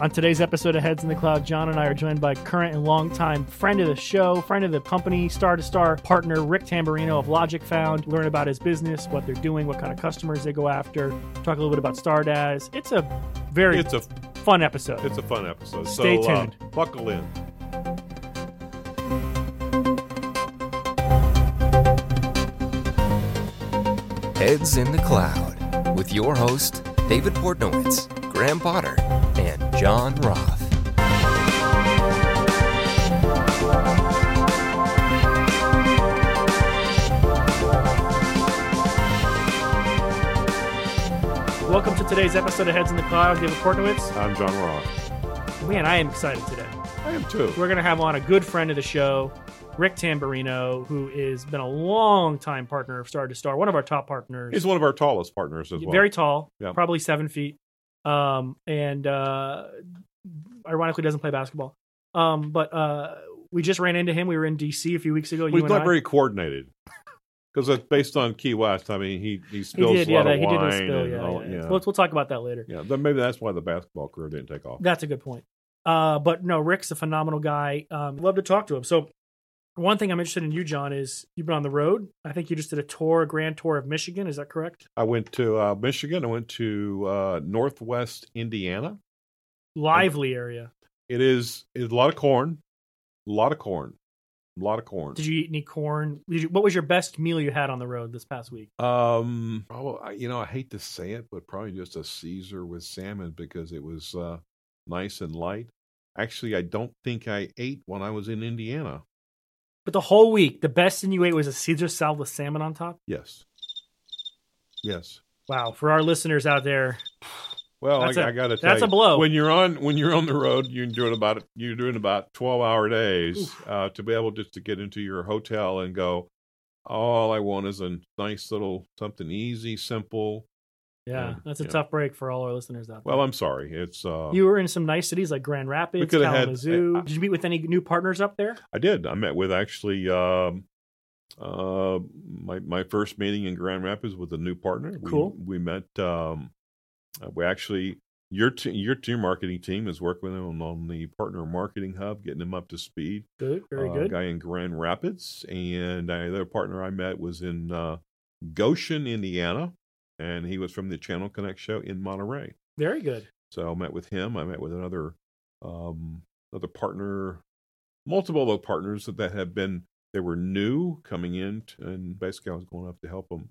On today's episode of Heads in the Cloud, John and I are joined by current and longtime friend of the show, friend of the company, star to star partner Rick Tamburino of Logic Found. Learn about his business, what they're doing, what kind of customers they go after. Talk a little bit about StarDaaS. It's a very It's a fun episode. it's a fun episode. Stay so, uh, tuned. buckle in. Heads in the Cloud with your host, David Portnowitz, Graham Potter, and John Roth. Welcome to today's episode of Heads in the Cloud. David Portnowitz. I'm John Roth. Man, I am excited today. I am too. We're going to have on a good friend of the show, Rick Tamburino, who has been a long time partner of Star to Star, one of our top partners. He's one of our tallest partners as well. Very tall, Yeah. probably seven feet, um, and uh, ironically doesn't play basketball. Um, but uh, we just ran into him. We were in DC a few weeks ago. and not I. very coordinated because it's based on Key West. I mean, he he He spills did, a yeah. lot That, of he did wine spill, yeah. all- yeah. yeah. We'll, we'll talk about that later. Yeah, then maybe that's why the basketball career didn't take off. That's a good point. Uh, but no, Rick's a phenomenal guy. Um, love to talk to him. So, one thing I'm interested in you, John, is you've been on the road. I think you just did a tour, a grand tour of Michigan. Is that correct? I went to uh, Michigan. I went to uh, Northwest Indiana. Lively area. It is it's a lot of corn, a lot of corn, a lot of corn. Did you eat any corn? Did you, what was your best meal you had on the road this past week? Um, oh, I, you know, I hate to say it, but probably just a Caesar with salmon because it was uh, nice and light. Actually, I don't think I ate when I was in Indiana. But the whole week, the best thing you ate was a Caesar salad with salmon on top. Yes, yes. Wow! For our listeners out there, Well, I, a- I got to tell that's you, a blow. when you're on when you're on the road. You're doing about you're doing about twelve hour days uh, to be able just to get into your hotel and go. All I want is a nice little something easy, simple. Yeah, Yeah, that's a tough break for all our listeners out there. Well, I'm sorry. It's uh, you were in some nice cities like Grand Rapids, coulda had- Kalamazoo. uh, Did you meet with any new partners up there? I did. I met with actually um, uh, my my first meeting in Grand Rapids with a new partner. We, Cool. We met. Um, uh, we actually your te- your team marketing team is working with them on, on the partner marketing hub, getting them up to speed. Good, very uh, good. Guy in Grand Rapids, and the partner I met was in uh, Goshen, Indiana, and he was from the Channel Connect show in Monterey. Very good. So I met with him. I met with another um, another partner, multiple other partners that, that have been they were new coming in, t- and basically I was going up to help them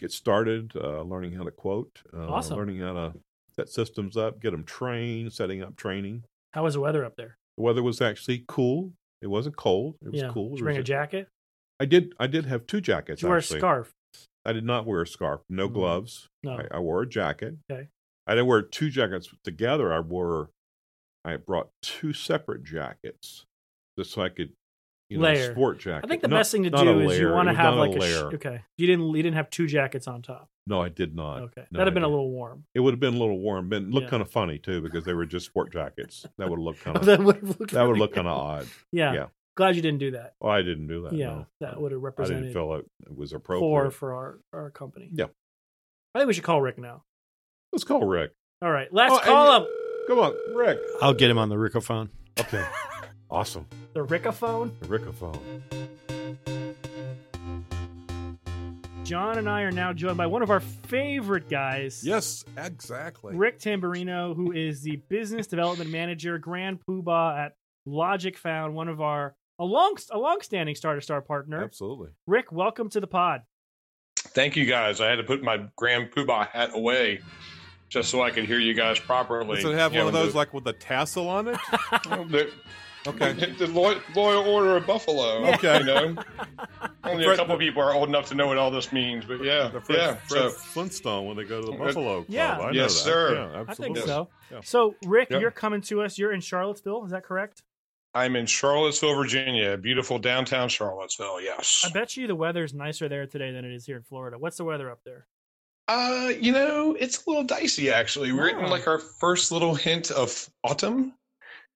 get started, uh, learning how to quote, uh, Awesome. learning how to set systems up, get them trained, setting up training. How was the weather up there? The weather was actually cool. It wasn't cold. It was yeah. cool. Did you bring a jacket? I did. I did have two jackets. Did you wear a scarf? I did not wear a scarf. No Mhm. gloves. No. I, I wore a jacket. Okay. I didn't wear two jackets together. I wore, I brought two separate jackets just so I could, you know, Layer. sport jacket. I think the Not- best thing to do a is you want to have like a, sh- layer. okay. You didn't you didn't have two jackets on top. No, I did not. Okay, No, that'd have been a little warm. It would have been a little warm, but look Yeah. kind of funny too because they were just sport jackets. That would have looked kind of that would have looked that would look kind of odd. Yeah. yeah. Glad you didn't do that. Well, I didn't do that. yeah, no. that would have represented. I didn't feel it, it was poor appropriate. for our our company. Yeah. I think we should call Rick now. Let's call Rick. All right, let's Oh, and call you- up Come on, Rick. I'll get him on the Rickophone. Okay. awesome. the Rickophone. The Rickophone. John and I are now joined by one of our favorite guys. Yes, exactly. Rick Tamburino, who is the business development manager, Grand Poobah at Logic Found, one of our a long a long-standing Star to Star partner. Absolutely. Rick, welcome to the pod. Thank you guys. I had to put my Grand Poobah hat away just so I could hear you guys properly. Does it have You one of know, those like with a tassel on it? the, Okay. the loyal, loyal order of Buffalo. Okay. You know, only a Fred- couple people are old enough to know what all this means, but yeah, The Fred, yeah. Fred So Flintstone when they go to the Uh, Buffalo Club. yeah. I know Yes, that. sir. Yeah, I think so. Yeah. So, Rick, Yep. you're coming to us. You're in Charlottesville. Is that correct? I'm in Charlottesville, Virginia, beautiful downtown Charlottesville. Yes. I bet you the weather's nicer there today than it is here in Florida. What's the weather up there? Uh, you know, it's a little dicey actually. We're Oh. getting like our first little hint of autumn.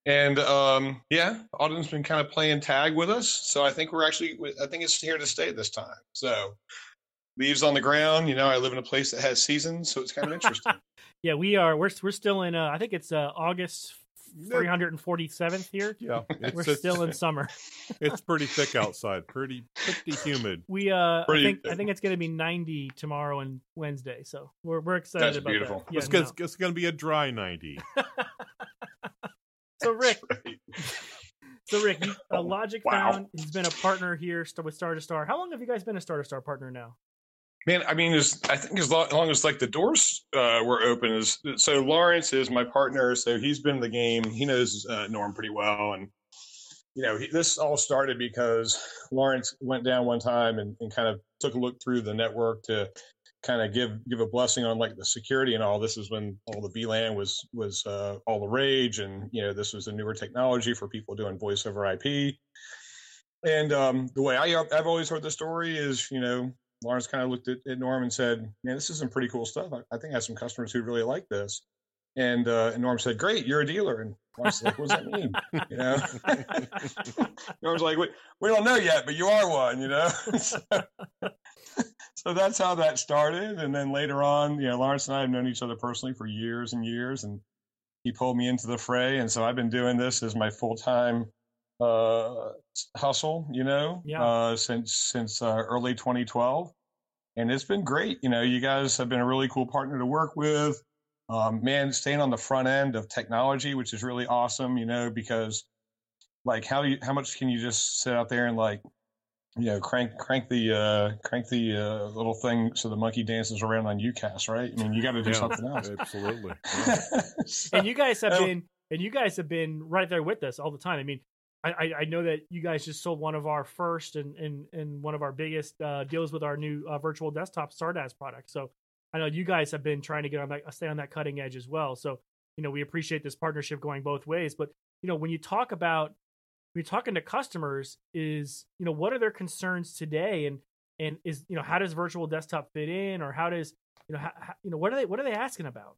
And um, yeah, autumn's been kind of playing tag with us. So I think we're actually, I think it's here to stay this time. So leaves on the ground. You know, I live in a place that has seasons, so it's kind of interesting. Yeah, we are. We're we're still in. Uh, I think it's uh, August 347th here. Yeah, it's, We're it's- still in summer. It's pretty thick outside. Pretty pretty humid. We uh, I Pretty- think I think it's going to be 90 tomorrow and Wednesday. So we're we're excited That's about beautiful. that. Yeah, it's, gonna- no. it's going to be a dry ninety. So Rick, Right. so Rick, you, uh, Oh, Logic wow. Found has been a partner here with Star to Star. How long have you guys been a Star to Star partner now? Man, I mean, as I think as long, as long as like the doors uh, were open, is so Lawrence is my partner, so he's been in the game. He knows uh, Norm pretty well, and you know, he, this all started because Lawrence went down one time and, and kind of took a look through the network to kind of give give a blessing on like the security and all. This is when all the VLAN was was uh, all the rage, and you know, this was a newer technology for people doing voice over IP. And um, the way I, I've always heard the story is, you know, Lawrence kind of looked at, at Norm and said, "Man, this is some pretty cool stuff. I, I think I have some customers who really like this." And, uh, and Norm said, "Great, you're a dealer." And Lawrence was like, "What does that mean?" You know, Norm's like, "We we don't know yet, but you are one." You know, so, so that's how that started. And then later on, you know, Lawrence and I have known each other personally for years and years, and he pulled me into the fray. And so I've been doing this as my full time uh, hustle, you know, Yeah. uh, since since uh, early 2012, and it's been great. You know, you guys have been a really cool partner to work with. Um, man, staying on the front end of technology, which is really awesome. You know, because like how do you how much can you just sit out there and like you know crank crank the uh, crank the uh, little thing so the monkey dances around on UCaaS, right? I mean, you got to do Yeah, something else. Absolutely. Yeah. and you guys have Oh. been and you guys have been right there with us all the time. I mean, I, I, know that you guys just sold one of our first and and, and one of our biggest uh, deals with our new uh, virtual desktop StarDaaS product. So I know you guys have been trying to get on that stay on that cutting edge as well. So you know we appreciate this partnership going both ways. But you know when you talk about when you're talking to customers, is you know what are their concerns today, and and is you know how does virtual desktop fit in, or how does you know how, you know what are they what are they asking about?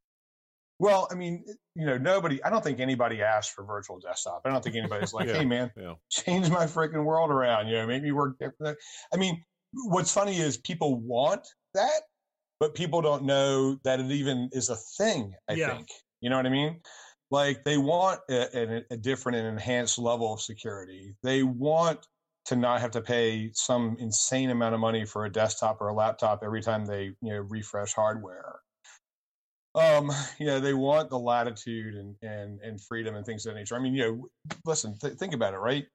Well, I mean, you know, nobody. I don't think anybody asked for virtual desktop. I don't think anybody's like, Yeah. "Hey, man, Yeah. change my freaking world around." You know, make me work different. I mean, what's funny is people want that, but people don't know that it even is a thing. I Yeah. think you know what I mean. Like they want a, a, a different and enhanced level of security. They want to not have to pay some insane amount of money for a desktop or a laptop every time they you know refresh hardware um you know they want the latitude and and and freedom and things of that nature. I mean you know listen th- think about it right?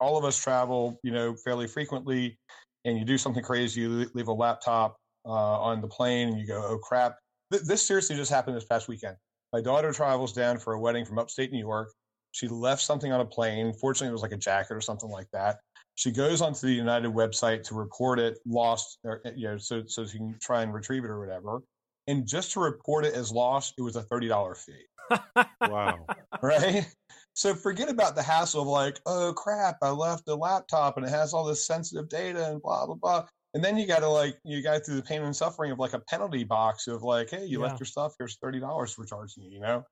All of us travel you know fairly frequently and you do something crazy you leave a laptop uh, on the plane and you go oh crap. Th- this seriously just happened this past weekend. My daughter travels down for a wedding from upstate new york. She left something on a plane. Fortunately it was like a jacket or something like that. She goes onto the united website to report it lost or you know so so she can try and retrieve it or whatever and just to report it as lost, it was a thirty dollar fee. Wow. Right. So forget about the hassle of like, oh crap, I left a laptop and it has all this sensitive data and blah blah blah. And then you got to like, you got through the pain and suffering of like a penalty box of like, hey, you Yeah. left your stuff. Here's thirty dollars we're charging you. You know.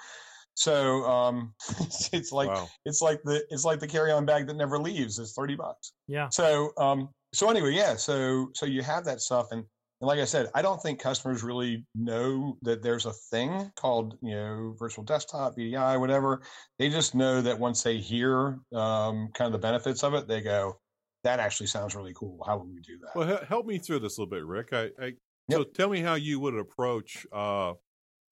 So um, it's, it's like wow. it's like the it's like the carry on bag that never leaves. It's thirty bucks. Yeah. So um so anyway, yeah, so so you have that stuff and and like I said, I don't think customers really know that there's a thing called, you know, virtual desktop, VDI, whatever. They just know that once they hear um, kind of the benefits of it, they go, that actually sounds really cool. How would we do that? Well, help me through this a little bit, Rick. I, I so tell me how you would approach uh,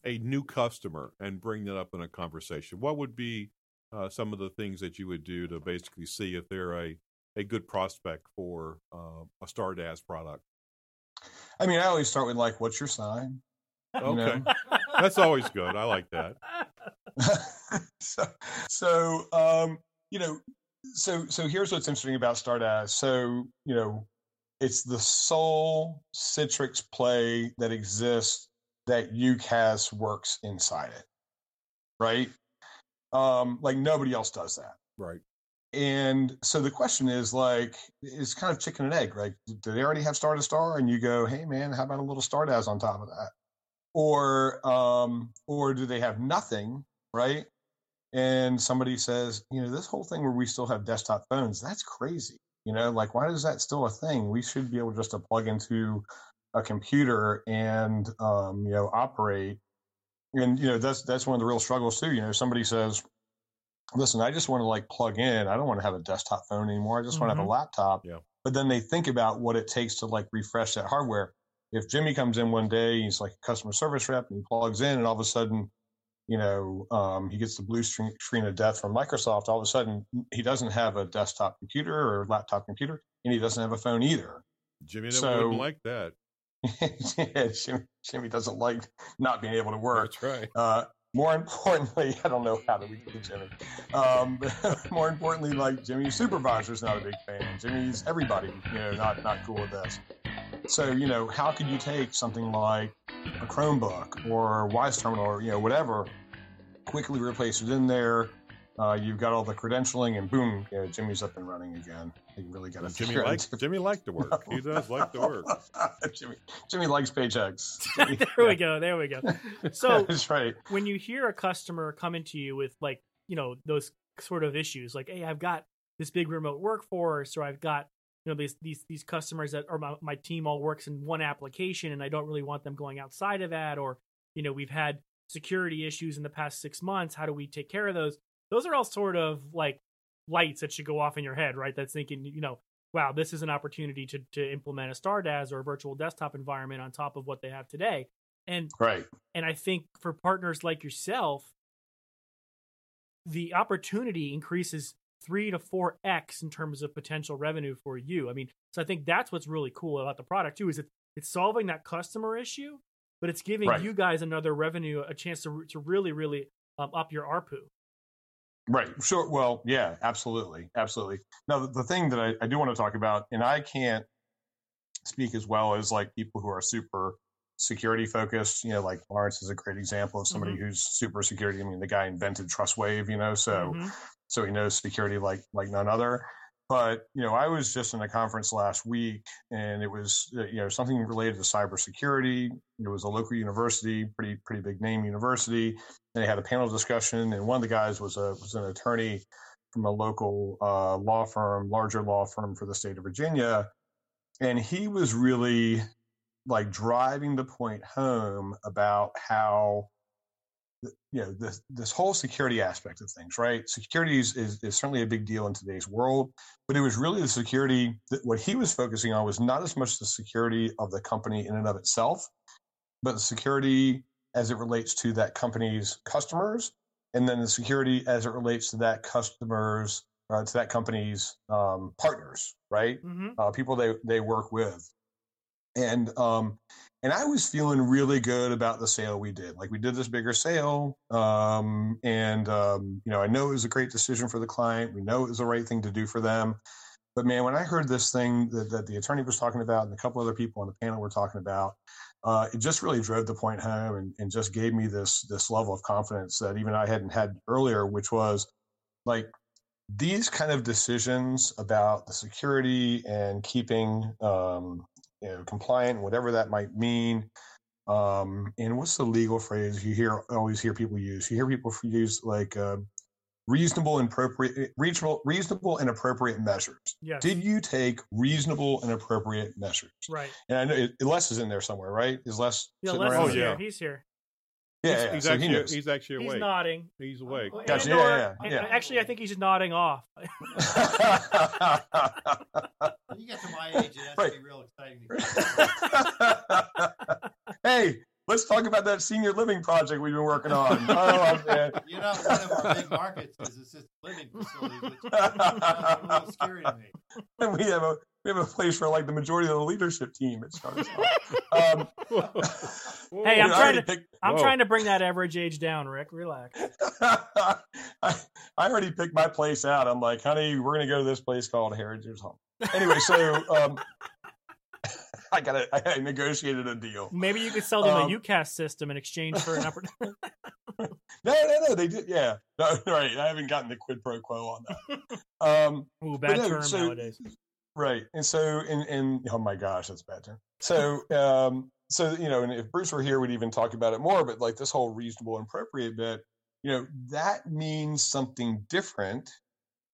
a new customer and bring that up in a conversation. What would be uh, some of the things that you would do to basically see if they're a a good prospect for uh, a StarDaaS product? I mean, I always start with like, what's your sign? You Okay, know? that's always good. I like that. so, so um, you know, so so here's what's interesting about StarDaaS. So you know, it's the sole Citrix play that exists that UCaaS works inside it, right? Um, like nobody else does that. Right. And so the question is like, it's kind of chicken and egg. right? do they already have Star to Star? And you go, hey man, how about a little StarDaaS on top of that? Or, um, or do they have nothing, right? And somebody says, you know, this whole thing where we still have desktop phones, that's crazy. You know, like why is that still a thing? We should be able just to plug into a computer and, um, you know, operate. And you know, that's that's one of the real struggles too. You know, somebody says, listen, I just want to like plug in. I don't want to have a desktop phone anymore. I just want to have a laptop. Yeah. But then they think about what it takes to like refresh that hardware. If Jimmy comes in one day, he's like a customer service rep and he plugs in and all of a sudden, you know, um, he gets the blue screen, screen of death from Microsoft. All of a sudden, he doesn't have a desktop computer or laptop computer and he doesn't have a phone either. Jimmy So- wouldn't like that. yeah, Jimmy, Jimmy doesn't like not being able to work. That's right. Uh, more importantly, I don't know how to read Jimmy. Um, more importantly, like Jimmy's supervisor's not a big fan. Jimmy's everybody, you know, not not cool with this. So you know, how could you take something like a Chromebook or Wyse Terminal or you know whatever, quickly replace it in there? Uh, you've got all the credentialing, and boom, you know, Jimmy's up and running again. You really got to Jimmy likes Jimmy liked to work. He does like to work. Jimmy, Jimmy likes paychecks. there we go. There we go. So That's right. when you hear a customer coming to you with like you know those sort of issues like hey i've got this big remote workforce or i've got you know these these these customers that or my, my team all works in one application and i don't really want them going outside of that or you know we've had security issues in the past six months how do we take care of those those are all sort of like lights that should go off in your head right that's thinking you know wow this is an opportunity to to implement a StarDaaS or a virtual desktop environment on top of what they have today and Right. and I think for partners like yourself, the opportunity increases three to four x in terms of potential revenue for you. I mean, so I think that's what's really cool about the product too is it it's solving that customer issue, but it's giving Right. you guys another revenue, a chance to to really really um, up your ARPU. Right. Sure. Well, yeah, absolutely. Absolutely. Now, the, the thing that I, I do want to talk about, and I can't speak as well as like people who are super security focused, you know, like Lawrence is a great example of somebody who's super security. I mean, the guy invented TrustWave, you know, so Mhm. so he knows security like like none other. But you know, I was just in a conference last week, and it was uh, you know something related to cybersecurity. It was a local university, pretty pretty big name university. They had a panel discussion, and one of the guys was a was an attorney from a local uh, law firm, larger law firm for the state of Virginia, and he was really like driving the point home about how you know this this whole security aspect of things right? Security is, is, is certainly a big deal in today's world but it was really the security that what he was focusing on was not as much the security of the company in and of itself but the security as it relates to that company's customers and then the security as it relates to that customers uh, to that company's um, partners right? Mhm. uh, people they they work with. And um and i was feeling really good about the sale we did. Like we did this bigger sale um and um you know i know it was a great decision for the client. We know it was the right thing to do for them. But man when i heard this thing that, that the attorney was talking about and a couple other people on the panel were talking about uh, it just really drove the point home and, and just gave me this this level of confidence that even i hadn't had earlier which was like these kind of decisions about the security and keeping um, you know compliant whatever that might mean um, and what's the legal phrase you hear always hear people use you hear people use like uh, reasonable and appropriate reasonable reasonable and appropriate measures Yes. did you take reasonable and appropriate measures right. and i know it, Les is in there somewhere right is Les Yeah, sitting Les is Oh, yeah. here. He's here. Yeah, he's, yeah, he's so actually knows. he's actually He's nodding. He's awake. Gotcha, And yeah, or- yeah, and- yeah. Actually, I think he's nodding off. When you get to my age, it has Right. to be real exciting. Hey, let's talk about that senior living project we've been working on. Oh man. you know, one of our big markets is assisted living facilities, which is a little scary to me. And we have a we have a place for like the majority of the leadership team at Star um, Hey, I'm trying to- picked- I'm Whoa. trying to bring that average age down, Rick. Relax. I, I already picked my place out. I'm like, honey, we're gonna go to this place called Heritage Home. Anyway, so um, I got it. I negotiated a deal. Maybe you could sell them Um, a UCaaS system in exchange for an upper. No, no, no. They did. Yeah. No, right. I haven't gotten the quid pro quo on that. Um, Ooh, bad no, term so- nowadays. Right. And so, and, and oh my gosh, that's a bad term. So, um, so, you know, and if Bruce were here, we'd even talk about it more, but like this whole reasonable and appropriate bit, you know, that means something different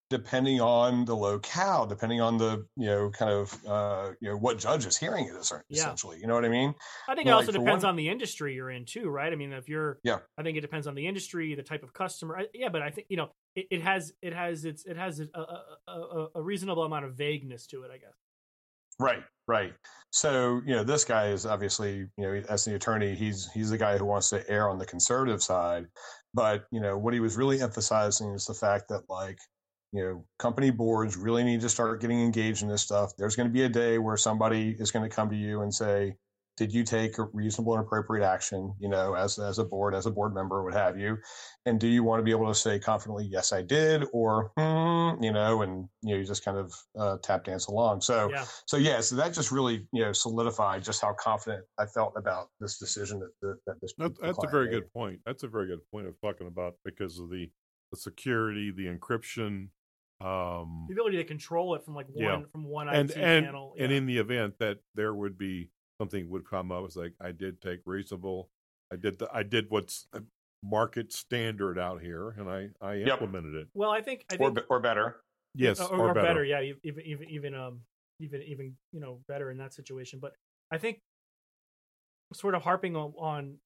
depending on the locale, depending on the you know kind of uh, you know what judge is hearing it is Yeah. essentially. You know what I mean? I think it also depends one- on the industry you're in too, right? I mean, if you're, Yeah. I think it depends on the industry, the type of customer. I, yeah, but I think you know it, it has it has its it has a, a, a, a reasonable amount of vagueness to it, I guess. Right, right. So you know, this guy is obviously you know as the attorney, he's he's the guy who wants to err on the conservative side. But you know what he was really emphasizing is the fact that like you know company boards really need to start getting engaged in this stuff. There's going to be a day where somebody is going to come to you and say, "Did you take a reasonable and appropriate action?" You know, as as a board, as a board member, what have you, and do you want to be able to say confidently, "Yes, I did," or hmm, you know, and you know, you just kind of uh, tap dance along. So Yeah, so yeah, so that just really you know solidified just how confident I felt about this decision that that, that this. That, that's a very made. good point. That's a very good point of talking about because of the, the security, the encryption, um, the ability to control it from like one Yeah. from one and IT and panel. and in the event that there would be something would come up, it's like I did take reasonable, I did the, I did what's uh, market standard out here, and I I Yep. implemented it. well, I think I or think be- or better. Yes, or, or, or better. yeah, e- even even even um even even you know better in that situation. But I think sort of harping on, on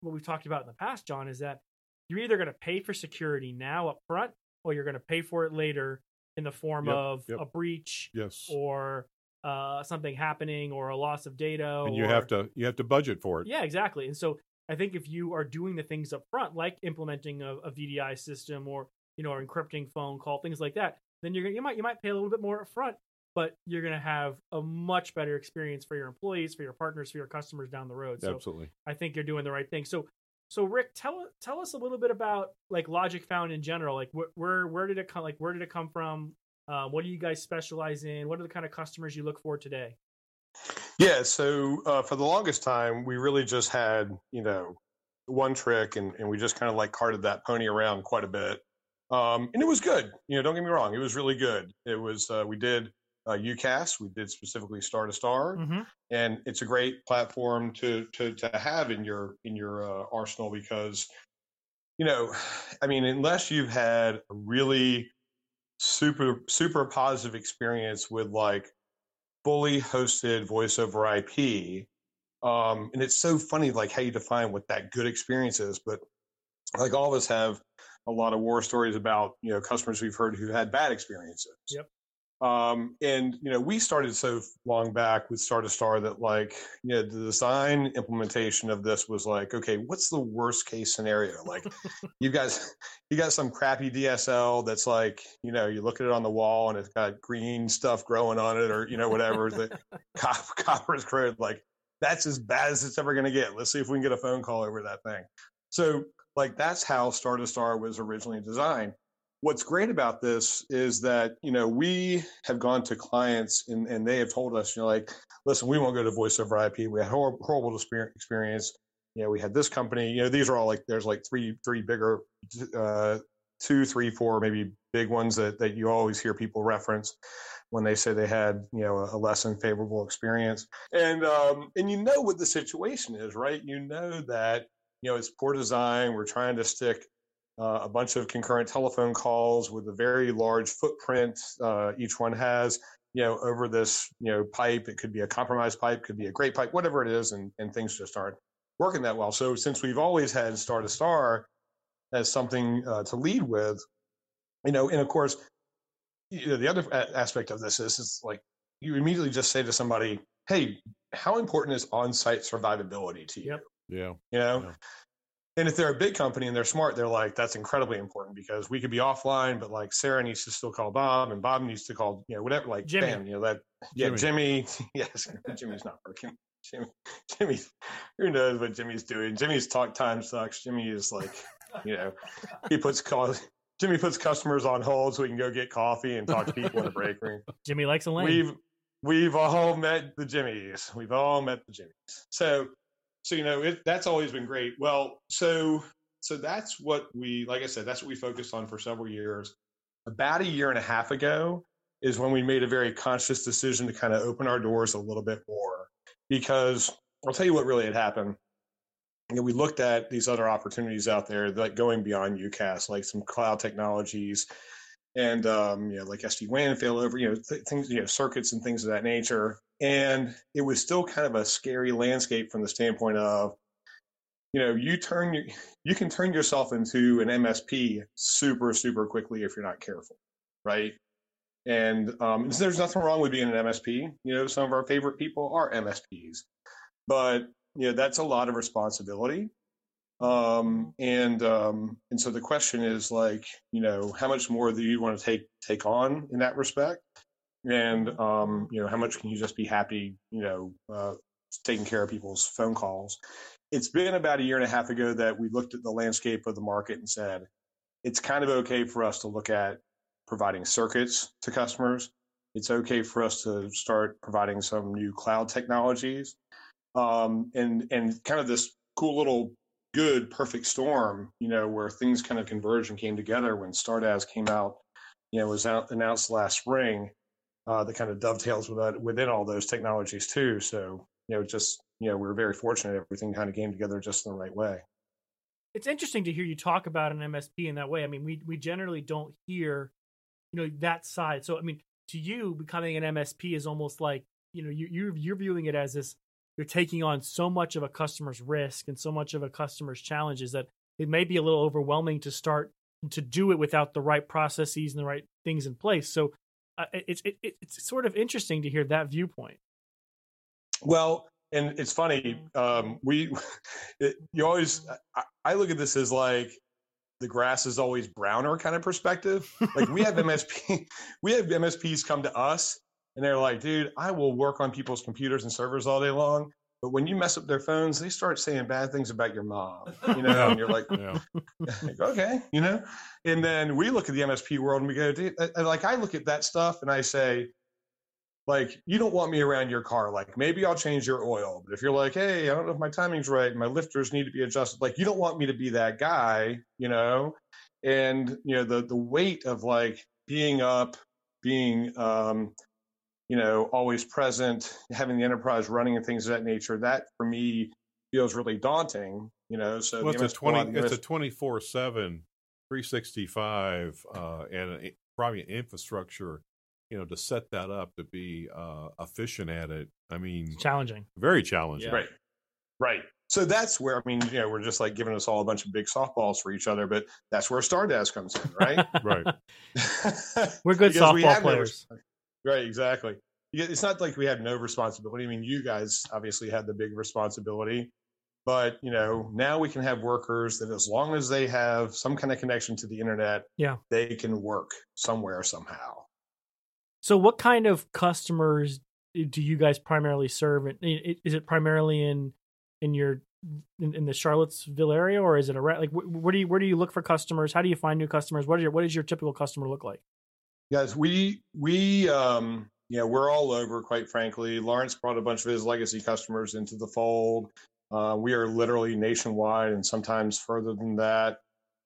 what we've talked about in the past, John, is that you're either going to pay for security now up front, or you're going to pay for it later in the form Yep, of yep. a breach Yes, or uh, something happening or a loss of data. and you or- have to you have to budget for it. Yeah, exactly. And so I think if you are doing the things up front, like implementing a, a VDI system or you know, or encrypting phone call, things like that, then you're gonna you might you might pay a little bit more up front, but you're gonna have a much better experience for your employees, for your partners, for your customers down the road. So Absolutely. I think you're doing the right thing. So so Rick, tell tell us a little bit about like Logic Found in general. Like wh- where where did it come? Like where did it come from? Uh, what do you guys specialize in? What are the kind of customers you look for today? Yeah, so uh, for the longest time, we really just had you know one trick, and, and we just kind of like carted that pony around quite a bit, um, and it was good. You know, don't get me wrong, it was really good. It was uh, we did uh, UCaaS, we did specifically Star to Star, Mm-hmm. and it's a great platform to to to have in your in your uh, arsenal because you know i mean unless you've had a really super super positive experience with like fully hosted voice over ip um and it's so funny like how you define what that good experience is but like all of us have a lot of war stories about you know customers we've heard who had bad experiences Yep. Um, and you know, we started so long back with Star to Star that like, you know, the design implementation of this was like, okay, what's the worst case scenario? Like, you guys, you got some crappy DSL that's like, you know, you look at it on the wall and it's got green stuff growing on it, or you know, whatever. the cop, copper is corroded. Like, that's as bad as it's ever going to get. Let's see if we can get a phone call over that thing. So, like, that's how Star to Star was originally designed what's great about this is that you know we have gone to clients and, and they have told us you know like listen we won't go to voice over ip we had horrible, horrible experience. You know we had this company. You know these are all like there's like three three bigger uh two three four maybe big ones that, that you always hear people reference when they say they had you know a less than favorable experience. And um and you know what the situation is right? You know that you know it's poor design. We're trying to stick uh, a bunch of concurrent telephone calls with a very large footprint uh, each one has you know over this you know pipe it could be a compromised pipe could be a great pipe whatever it is and, and things just aren't working that well so since we've always had star to star as something uh, to lead with you know and of course you know, the other a- aspect of this is is like you immediately just say to somebody hey how important is on-site survivability to you Yep. Yeah. you know Yeah. And if they're a big company and they're smart they're like that's incredibly important because we could be offline but like sarah needs to still call bob and bob needs to call you know whatever like Jimmy. bam you know that yeah jimmy, yes jimmy's not working jimmy jimmy who knows what jimmy's doing jimmy's talk time sucks jimmy is like you know he puts calls jimmy puts customers on hold so we can go get coffee and talk to people in the break room Jimmy likes a lane. We've we've all met the Jimmies. We've all met the Jimmies. So so you know it, that's always been great. Well, so so that's what we like I said that's what we focused on for several years. About a year and a half ago is when we made a very conscious decision to kind of open our doors a little bit more because I'll tell you what really had happened. You know, we looked at these other opportunities out there, like going beyond UCaaS, like some cloud technologies, and um, you know, like SD WAN failover, you know, th- things, you know, circuits and things of that nature. And it was still kind of a scary landscape from the standpoint of, you know, you turn your, you can turn yourself into an MSP super, super quickly if you're not careful, right? And um, there's nothing wrong with being an MSP. You know, some of our favorite people are MSPs, but you know that's a lot of responsibility. Um, and um, and so the question is like, you know, how much more do you want to take take on in that respect? And um, you know, how much can you just be happy, you know, uh, taking care of people's phone calls? It's been about a year and a half ago that we looked at the landscape of the market and said, it's kind of okay for us to look at providing circuits to customers. It's okay for us to start providing some new cloud technologies. Um, and and kind of this cool little good perfect storm, you know, where things kind of converged and came together when StarDaaS came out, you know, was out, announced last spring. Uh, that kind of dovetails with that, within all those technologies too. So you know, just you know, we we're very fortunate everything kind of came together just in the right way. It's interesting to hear you talk about an MSP in that way. I mean, we we generally don't hear you know that side. So I mean, to you, becoming an MSP is almost like you know you you're, you're viewing it as this you're taking on so much of a customer's risk and so much of a customer's challenges that it may be a little overwhelming to start to do it without the right processes and the right things in place. So uh, it's it, it's sort of interesting to hear that viewpoint. Well, and it's funny. Um, we it, you always I, I look at this as like the grass is always browner kind of perspective. Like we have MSP, we have MSPs come to us and they're like, dude, I will work on people's computers and servers all day long. But when you mess up their phones, they start saying bad things about your mom, you know, and you're like, yeah. okay, you know. And then we look at the MSP world and we go, dude, like I look at that stuff and I say, like you don't want me around your car like maybe i'll change your oil but if you're like hey i don't know if my timing's right my lifters need to be adjusted like you don't want me to be that guy you know and you know the the weight of like being up being um you know always present having the enterprise running and things of that nature that for me feels really daunting you know so well, it's, a 20, it's a 24 7 365 uh and probably an infrastructure you know to set that up to be uh, efficient at it i mean it's challenging. very challenging. Yeah. right. Right. So that's where i mean you know we're just like giving us all a bunch of big softballs for each other but that's where StarDaaS comes in right? Right. We're good softball we players. no, right exactly it's not like we have no responsibility i mean you guys obviously had the big responsibility but you know now we can have workers that as long as they have some kind of connection to the internet yeah they can work somewhere somehow so, what kind of customers do you guys primarily serve? Is it primarily in in your in, in the Charlottesville area, or is it a like where do you where do you look for customers? How do you find new customers? What is your what does your typical customer look like? Guys, we we um yeah we're all over. Quite frankly, Lawrence brought a bunch of his legacy customers into the fold. Uh, we are literally nationwide and sometimes further than that.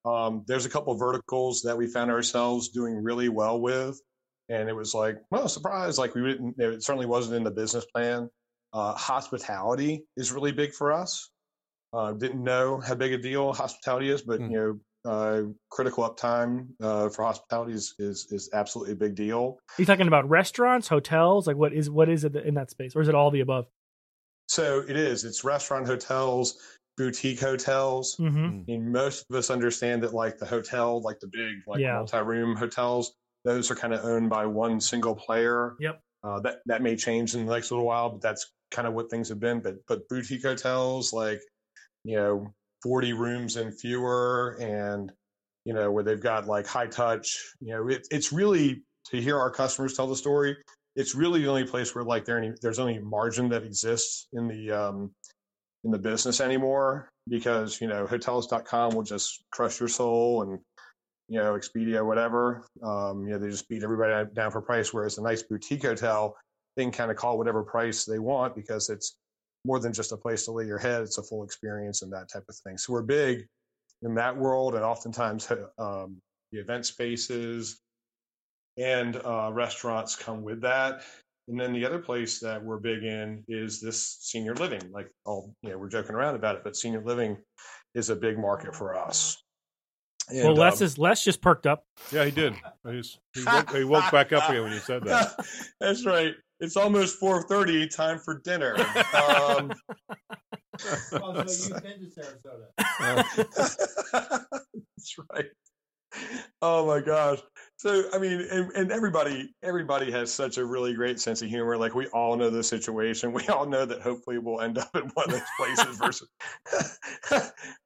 Um, there's a couple of verticals that we found ourselves doing really well with and it was like, well, surprise! Like we didn't. It certainly wasn't in the business plan. Uh, hospitality is really big for us. Uh, didn't know how big a deal hospitality is, but mm. you know, uh, critical uptime uh, for hospitality is, is is absolutely a big deal. Are you talking about restaurants, hotels? Like what is what is it in that space, or is it all the above? So it is. It's restaurant hotels, boutique hotels. Mm-hmm. And most of us understand that, like the hotel, like the big, like yeah. multi-room hotels, those are kind of owned by one single player. Yep. Uh, that that may change in the next little while, but that's kind of what things have been. But but boutique hotels like you know 40 rooms and fewer, and you know where they've got like high touch. You know it, it's really to hear our customers tell the story. It's really the only place where like there any, there's only margin that exists in the um, in the business anymore because you know hotels.com will just crush your soul and you know, Expedia, whatever. Um, you know, they just beat everybody down for price. Whereas a nice boutique hotel, they can kind of call whatever price they want because it's more than just a place to lay your head. It's a full experience and that type of thing. So we're big in that world, and oftentimes um, the event spaces and uh, restaurants come with that. And then the other place that we're big in is this senior living. Like, all you know, we're joking around about it, but senior living is a big market for us. well, And, Les um, is Les just perked up. Yeah, he did. He, just, he, woke, he woke back up again when you said that. That's right. It's almost four thirty. Time for dinner. Um, Oh, so you've been to Sarasota. That's right. Oh my gosh. So I mean, and, and everybody, everybody has such a really great sense of humor. Like we all know the situation. We all know that hopefully we'll end up in one of those places versus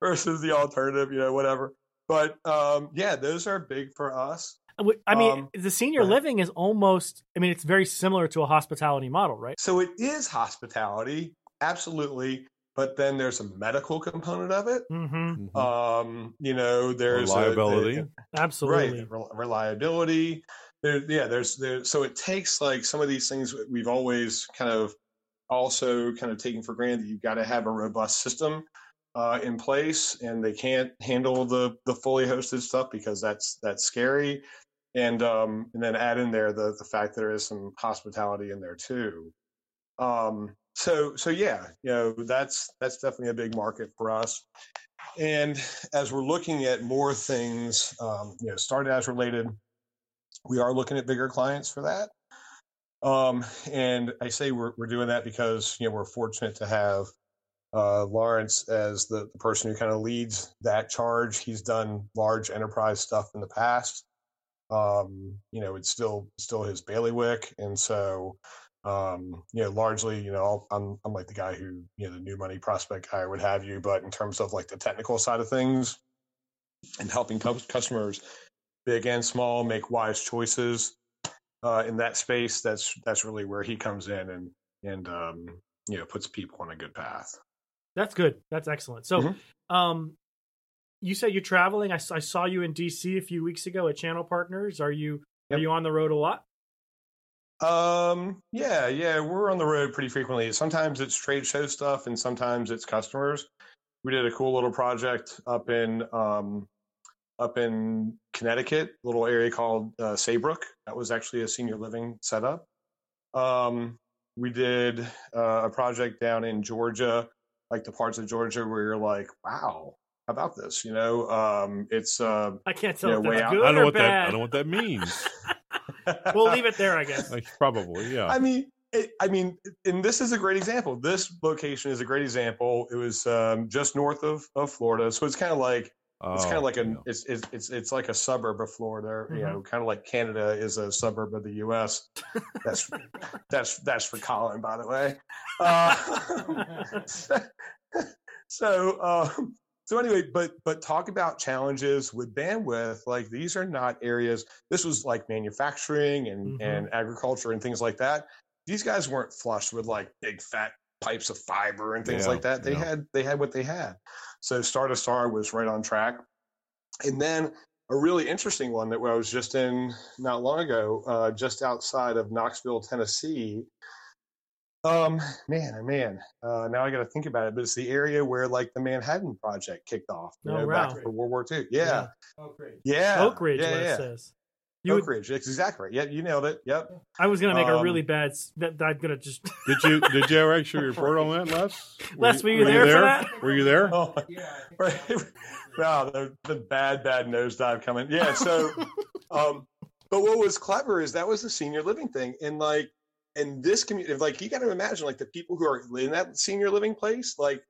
versus the alternative, you know, whatever. But um, yeah, those are big for us. W- I mean, Um, the senior go living is almost. I mean, it's very similar to a hospitality model, right? So it is hospitality, absolutely. But then there's a medical component of it. Mm-hmm. Mhm. Um, you know, there's a- a- Reliability. Absolutely. right rel- reliability there yeah there's there so it takes like some of these things we've always kind of also kind of taken for granted you've got to have a robust system uh, in place and they can't handle the the fully hosted stuff because that's that's scary and um and then add in there the the fact that there is some hospitality in there too um so so yeah you know that's that's definitely a big market for us and as we're looking at more things, um, you know, StarDaaS related, we are looking at bigger clients for that. Um, and I say we're, we're doing that because, you know, we're fortunate to have uh, Lawrence as the, the person who kind of leads that charge. He's done large enterprise stuff in the past. Um, you know, it's still still his bailiwick, and so um, you know, largely, you know, I'm I'm like the guy who, you know, the new money prospect guy would have you. But in terms of like the technical side of things and helping cus- customers, big and small, make wise choices uh, in that space, that's that's really where he comes in and and um, you know puts people on a good path. That's good. That's excellent. So, Mhm. um, you said you're traveling. I saw you in DC a few weeks ago at Channel Partners. Are you Yep. are you on the road a lot? Um, yeah, yeah, we're on the road pretty frequently. Sometimes it's trade show stuff and sometimes it's customers. We did a cool little project up in um up in Connecticut, a little area called uh, Saybrook. That was actually a senior living setup. Um, we did uh, a project down in Georgia, like the parts of Georgia where you're like, wow, about this? You know, um, it's uh, I can't tell Yeah, if way that's out. good I don't know or what that. I don't know what that means. we'll leave it there, I guess. Like, probably, yeah. I mean, it, I mean, and this is a great example. This location is a great example. It was um, just north of, of Florida, so it's kind of like it's kind Oh, of like a yeah. it's, it's it's it's like a suburb of Florida. You Mhm. know, kind of like Canada is a suburb of the U.S. That's that's that's for Colin, by the way. Uh, so um, so anyway, but but talk about challenges with bandwidth. Like these are not areas. This was like manufacturing and Mhm. and agriculture and things like that. These guys weren't flushed with like big fat pipes of fiber and things Yeah, like that. They yeah. had they had what they had. So Star to Star was right on track. And then a really interesting one that I was just in not long ago, uh, just outside of Knoxville, Tennessee. Um, man, oh man, uh, now I got to think about it, but it's the area where like the Manhattan Project kicked off, you Oh, know, wow. back for World War II. Yeah, Oh, great. yeah, Oak Ridge, yeah, what yeah. it says. You Oak Ridge, that's exactly. Yeah, you nailed it. Yep. I was gonna make a Um, really bad. s- That, that I'm gonna just. Did you did you actually report on that, Les? Les, were you there for that? Were you there? Oh, Yeah. Right. wow, the, the bad, bad nosedive coming. Yeah. So, um, but what was clever is that was the senior living thing. And like, in this community, like, you got to imagine, like, the people who are in that senior living place, like,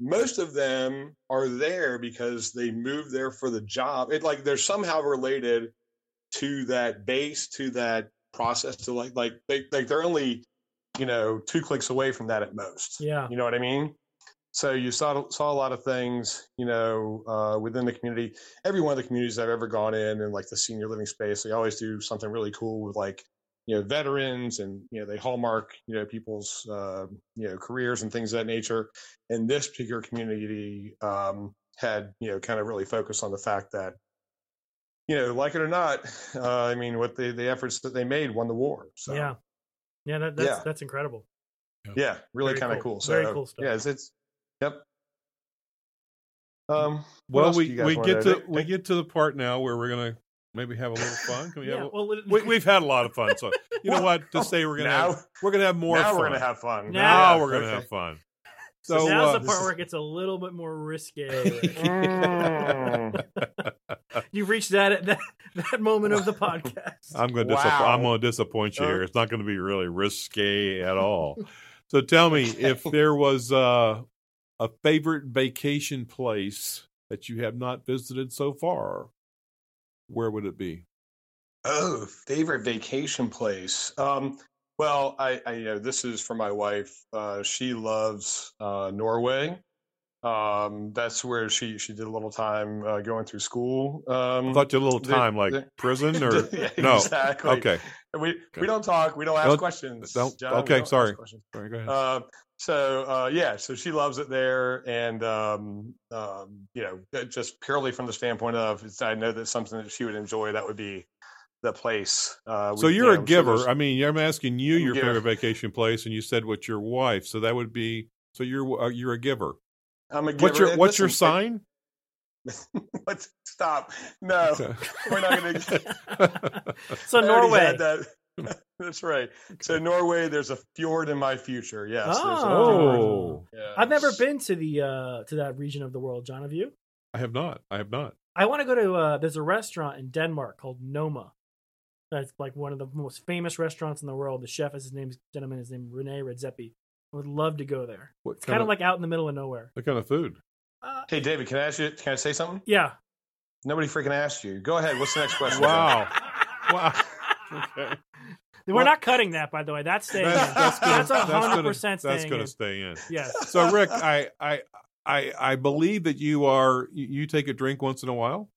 most of them are there because they moved there for the job. It like they're somehow related to that base, to that process, to like, like they, like they're only, you know, two clicks away from that at most. Yeah. You know what I mean? So you saw saw a lot of things, you know, uh, within the community. Every one of the communities I've ever gone in, and like the senior living space, they always do something really cool with like, you know, veterans, and you know, they hallmark, you know, people's, uh, you know, careers and things of that nature. And this particular community um, had, you know, kind of really focused on the fact that, you know, like it or not, uh, I mean, what the the efforts that they made won the war. So Yeah. Yeah. That, that's Yeah. that's incredible. yeah, really kind of cool. cool. So Very cool stuff. yeah, it's, it's yep. Um, Well, we we wanna get to we get to the part now where we're gonna maybe have a little fun. Can we Yeah. have? A, Well, it- we, we've had a lot of fun. So you know what? To Oh, say we're gonna now, have, we're gonna have more now fun. we're gonna have fun. Now now we're gonna okay. have fun. so So now's uh, the part where it gets a little bit more risque. You've reached that that that moment of the podcast. I'm going to Wow. I'm going to disappoint you here. It's not going to be really risque at all. so tell me if there was uh, a favorite vacation place that you have not visited so far, where would it be? Oh, favorite vacation place. Um, well, I, I you know this is for my wife. Uh, she loves uh, Norway. Um, that's where she she did a little time uh, going through school. Um, I thought you a little time like prison or Yeah, no? exactly. Okay, We Okay. we don't talk. We don't ask Don't- questions. don't- John, okay, don't sorry. questions. Sorry, go ahead. So uh, yeah, so she loves it there, and um, um, you know, just purely from the standpoint of, it's, I know that's something that she would enjoy. That would be the place. Uh, so we- you you're know, a giver. there's- I mean, I'm asking you I'm your giver. favorite vacation place, and you said with your wife. So that would be. So you're uh, you're a giver. I'm a giver. What's your and What's your listen, sign? What's stop? No, we're not going to. so Norway. That. That's right. So Norway, there's a fjord in my future. Yes. there's a Oh. fjord. Yes. I've never been to the uh to that region of the world. John, have you? I have not. I have not. I want to go to. uh There's a restaurant in Denmark called Noma. That's like one of the most famous restaurants in the world. The chef is his name, gentleman, is named Rene Redzepi. I would love to go there. What It's kind of like out in the middle of nowhere. what kind of food? Uh, Hey, David, can I ask you? Can I say something? yeah. Nobody freaking asked you. Go ahead. What's the next question? Wow. Wow. Okay. We're Well- not cutting that, by the way. That's staying. That's, in. that's gonna, That's a that's hundred gonna- percent That's going to stay in. Yes. So, Rick, I, I, I, I believe that you are. You, you take a drink once in a while.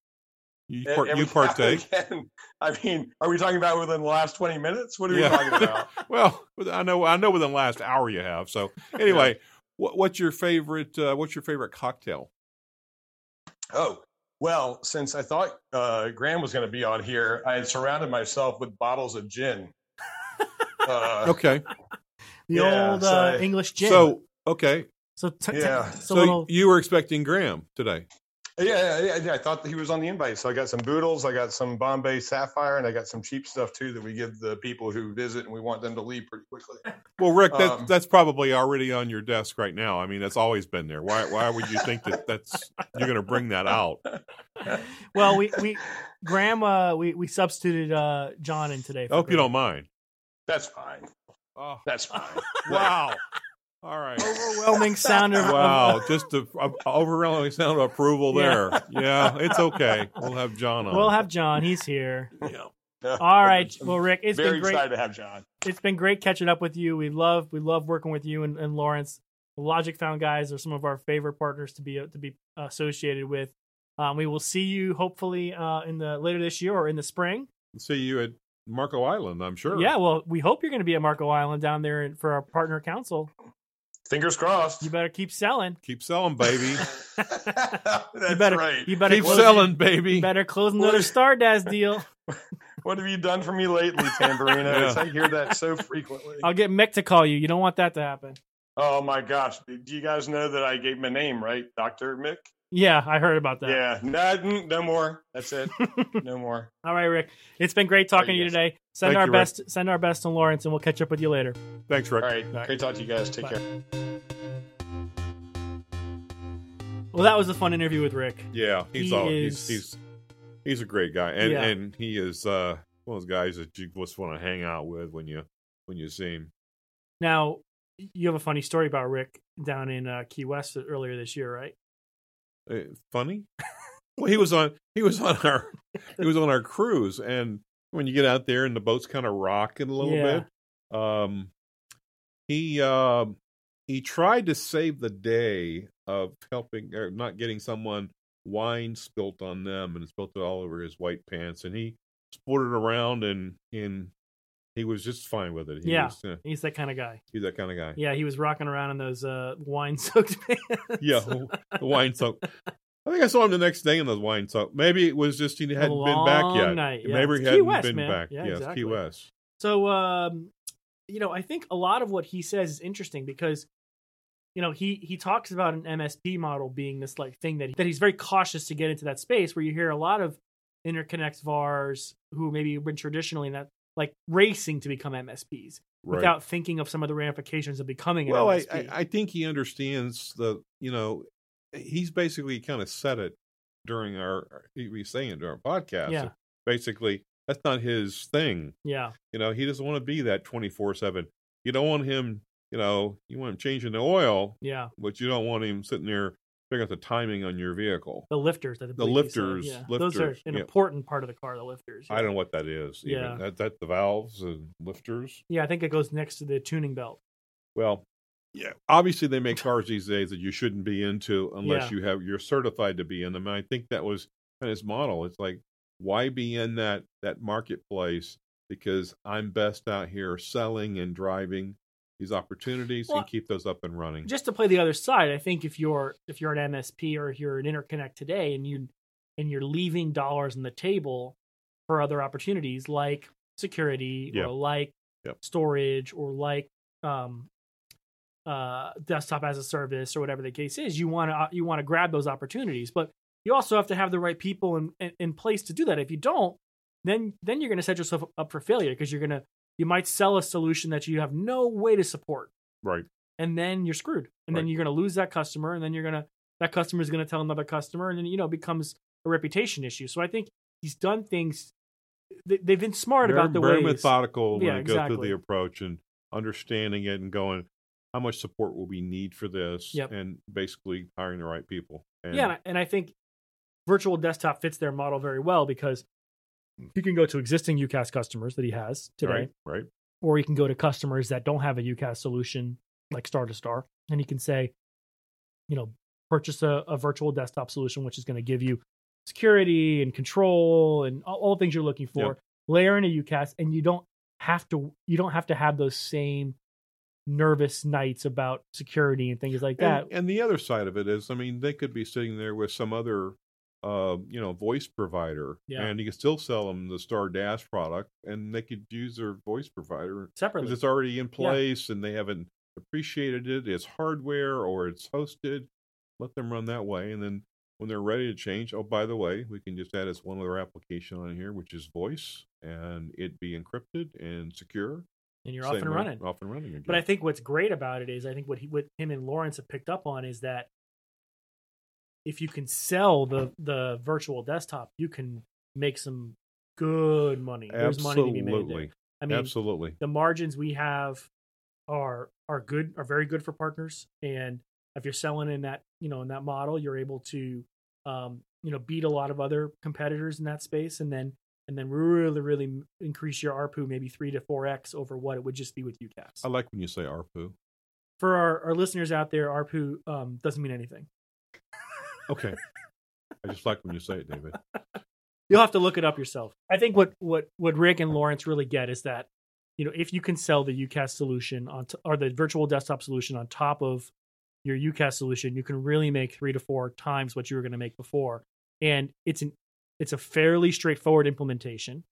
You, part, you every now partake. again. I mean, are we talking about within the last 20 minutes? What are we talking about? well, I know. I know. Within the last hour, you have. So, anyway, what, what's your favorite? Uh, what's your favorite cocktail? Oh, well, since I thought uh, Graham was going to be on here, I had surrounded myself with bottles of gin. Uh, Okay. The Yeah, old so- uh, English gin. So, okay. so t- t- Yeah. it's a So little. you were expecting Graham today. Yeah, yeah, yeah, yeah. I thought that he was on the invite. So I got some boodles, I got some Bombay Sapphire, and I got some cheap stuff too that we give the people who visit, and we want them to leave pretty quickly. Well, Rick, that, Um, that's probably already on your desk right now. I mean, that's always been there. Why? Why would you think that that's you're going to bring that out? well, we we Graham uh, we we substituted uh, John in today. I for hope you don't mind. That's fine. Oh, That's fine. wow. All right. Overwhelming sound of Wow, just a, a overwhelming sound of approval there. Yeah. it's okay. We'll have John on. We'll have John. He's here. Yeah. All right. Well, Rick, it's Very been great. excited to have John. It's been great catching up with you. We love we love working with you and, and Lawrence. The Logic Found guys are some of our favorite partners to be to be associated with. Um, we will see you hopefully uh, in the later this year or in the spring. See you at Marco Island. I'm sure. Yeah, well, we hope you're going to be at Marco Island down there for our partner council. Fingers crossed. You better keep selling. Keep selling, baby. That's you better right. you better Keep close, selling, baby. You better close another StarDaaS deal. What have you done for me lately, Tamburinos? Yeah. I hear that so frequently. I'll get Mick to call you. You don't want that to happen. Oh my gosh. Do you guys know that I gave him a name, right? Dr. Mick? Yeah, I heard about that. Yeah. No, no more. That's it. No more. All right, Rick. It's been great talking to you Yes. today. Send Thank our you, Rick. best. Send our best to Lawrence, and we'll catch up with you later. Thanks, Rick. All right. Bye. Great talk to you guys. Take Bye. care. Well, that was a fun interview with Rick. Yeah, he's He all is- he's he's he's a great guy, and Yeah. and he is uh, one of those guys that you just want to hang out with when you when you see him. Now, you have a funny story about Rick down in uh, Key West earlier this year, right? Uh, funny. well, he was on he was on our he was on our cruise, and when you get out there and the boat's kind of rocking a little Yeah. bit, um, he um he tried to save the day of helping or not getting someone wine spilt on them and spilt it all over his white pants, and he sported around and and he was just fine with it. He Yeah. was, He's that kind of guy. he's that kind of guy. Yeah, he was rocking around in those uh, wine-soaked pants. Yeah, the wine soaked. I think I saw him the next day in those wine soak. Maybe it was just he hadn't been back yet. night, yeah. Maybe It's he hadn't West, been man. back. Yeah, yes, exactly. Key West. So, um, you know, I think a lot of what he says is interesting because, you know, he he talks about an MSP model being this like thing that that he's very cautious to get into that space where you hear a lot of interconnect VARs who maybe have been traditionally in that like racing to become MSPs Right. without thinking of some of the ramifications of becoming well, I. I I think he understands the you know he's basically kind of said it during our he was saying during our podcast. Yeah. Basically, that's not his thing. Yeah. You know, he doesn't want to be that twenty four seven. You don't want him. You know, you want him changing the oil, Yeah. but you don't want him sitting there figuring out the timing on your vehicle. The lifters. The believe you said, lifters, Yeah. Those are lifters, an yeah. important part of the car. The lifters. I don't know what that is. Even. Yeah. That that the valves and lifters. Yeah, I think it goes next to the tuning belt. Well, yeah. Obviously, they make cars these days that you shouldn't be into unless Yeah. you have you're certified to be in them. And I think that was kind of his model. It's like, why be in that that marketplace? Because I'm best out here selling and driving these opportunities Well, and keep those up and running. Just to play the other side, I think if you're if you're an MSP or if you're an interconnect today and you and you're leaving dollars on the table for other opportunities like security Yeah. or like Yep. storage or like um uh desktop as a service or whatever the case is you want to you want to grab those opportunities but you also have to have the right people in, in, in place to do that if you don't then then you're going to set yourself up for failure because you're going to you might sell a solution that you have no way to support right. and then you're screwed and then you're going to lose that customer and then you're going to that customer is going to tell another customer and then you know it becomes a reputation issue so i think he's done things they, they've been smart very, about the very ways methodical when Yeah, you go through the approach and understanding it and going, how much support will we need for this? Yep. And basically hiring the right people. And yeah and I think virtual desktop fits their model very well because you can go to existing UCaaS customers that he has today Right. Right. or he can go to customers that don't have a UCaaS solution like Star2Star, and he can say, you know, purchase a, a virtual desktop solution, which is going to give you security and control and all, all the things you're looking for. Yep. Layer in a UCaaS, and you don't have to you don't have to have those same nervous nights about security and things like that. And, and the other side of it is, I mean, they could be sitting there with some other, uh, you know, voice provider, Yeah. and you can still sell them the StarDaaS product, and they could use their voice provider separately. because it's already in place and they haven't appreciated it. It's hardware or it's hosted. Let them run that way, and then when they're ready to change, oh, by the way, we can just add as one other application on here, which is voice, and it be encrypted and secure. and you're off and running. Off and running again. But I think what's great about it is I think what he what him and Lawrence have picked up on is that if you can sell the the virtual desktop, you can make some good money. There's money to be made there. Absolutely. I mean, Absolutely. the margins we have are are good, are very good for partners. And if you're selling in that, you know, in that model, you're able to um, you know, beat a lot of other competitors in that space and then and then really, really increase your ARPU maybe three to four X over what it would just be with UCaaS. I like when you say ARPU. For our, our listeners out there, ARPU um, doesn't mean anything. Okay. I just like when you say it, David. You'll have to look it up yourself. I think what what what Rick and Lawrence really get is that you know if you can sell the UCaaS solution on t- or the virtual desktop solution on top of your UCaaS solution, you can really make three to four times what you were going to make before. And it's an it's a fairly straightforward implementation.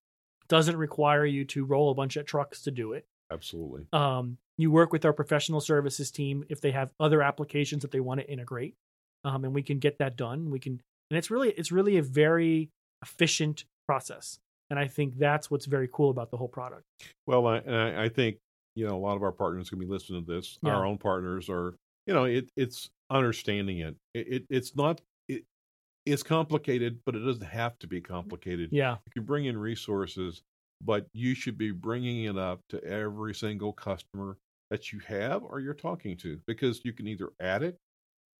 Doesn't require you to roll a bunch of trucks to do it. Absolutely. Um, you work with our professional services team if they have other applications that they want to integrate, um, and we can get that done. We can, and it's really it's really a very efficient process, and I think that's what's very cool about the whole product. Well, I, and I, I think you know a lot of our partners can be listening to this. Yeah. Our own partners are, you know, it, it's understanding it. It, it. It's not. It, it's complicated, but it doesn't have to be complicated. Yeah, You can bring in resources, but you should be bringing it up to every single customer that you have or you're talking to, because you can either add it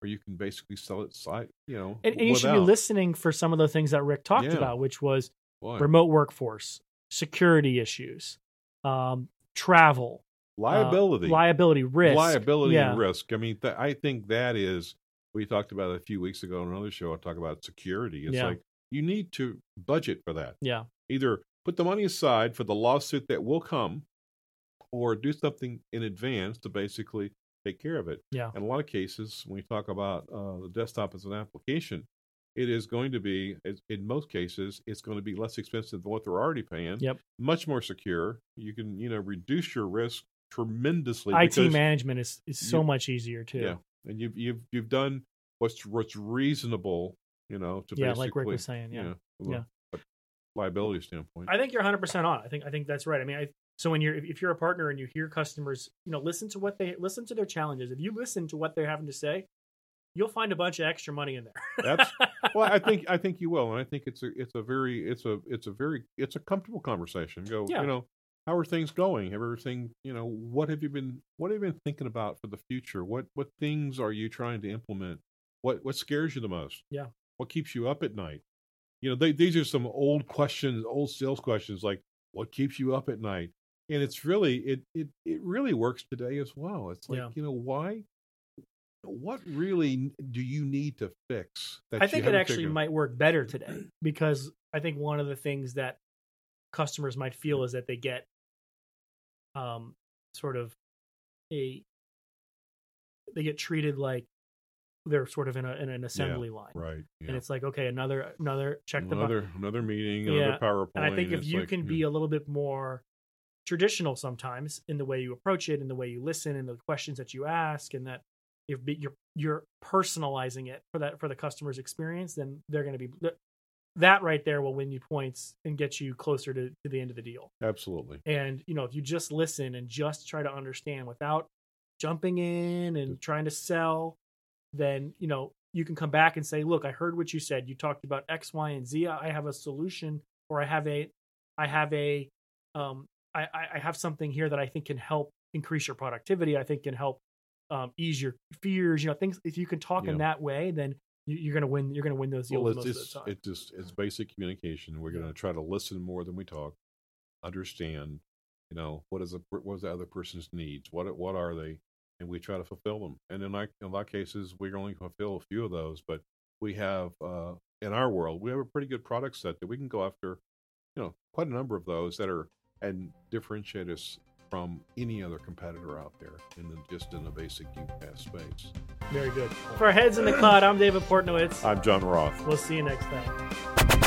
or you can basically sell it site. You know, and, and you should be listening for some of the things that Rick talked Yeah. about, which was remote workforce, security issues, um, travel, uh, liability. liability, risk, liability yeah. and risk. I mean, th- I think that is we talked about it a few weeks ago on another show. I talk about security. It's Yeah. like you need to budget for that. Yeah, Either put the money aside for the lawsuit that will come, or do something in advance to basically take care of it. Yeah. In a lot of cases, when we talk about uh, the desktop as an application, it is going to be, in most cases, it's going to be less expensive than what they're already paying. Yep. Much more secure. You can, you know, reduce your risk tremendously. IT management is is so you- much easier too. Yeah, and you've you've you've done what's what's reasonable, you know, to Yeah, basically, like Rick was saying, yeah. you know, Yeah. liability standpoint. I think you're 100 percent on. I think I think that's right. I mean, I, so when you're if, you're a partner and you hear customers, you know, listen to what they listen to their challenges. If you listen to what they're having to say, you'll find a bunch of extra money in there. That's well, I think I think you will, and I think it's a it's a very it's a it's a very it's a comfortable conversation. Go, Yeah. you know, how are things going? Have everything, you know, what have you been what have you been thinking about for the future? What what things are you trying to implement? What what scares you the most? Yeah. What keeps you up at night? You know, they, these are some old questions, old sales questions like what keeps you up at night? And it's really it it it really works today as well. It's like, Yeah. you know, why what really do you need to fix? That I think it actually figured- might work better today because I think one of the things that customers might feel is that they get um sort of a they get treated like they're sort of in a in an assembly line. right. Yeah. And it's like, okay, another another check the box. another another meeting, Yeah, another PowerPoint. And I think if you like, can yeah, be a little bit more traditional sometimes in the way you approach it, in the way you listen, in the questions that you ask, and that if you're you're personalizing it for that for the customer's experience, then they're going to be that right there will win you points and get you closer to, to the end of the deal. absolutely. And you know, if you just listen and just try to understand without jumping in and trying to sell, then you know you can come back and say, "Look, I heard what you said. You talked about X, Y, and Z. I have a solution, or I have a, I have a, um, I, I have something here that I think can help increase your productivity. I think can help um, ease your fears. You know, things. If you can talk in that way, then you, you're gonna win. You're gonna win those deals Well, most it's of the time. it's just it's basic communication. We're going to try to listen more than we talk, understand. You know what is the what is the other person's needs? What what are they? And we try to fulfill them. And in like in a lot of cases, we only fulfill a few of those, but we have uh, in our world we have a pretty good product set that we can go after. You know, quite a number of those that are and differentiate us from any other competitor out there in the, just in the basic UCaaS space. Very good. For Heads in the Cloud, I'm David Portnowitz. I'm John Roth. We'll see you next time.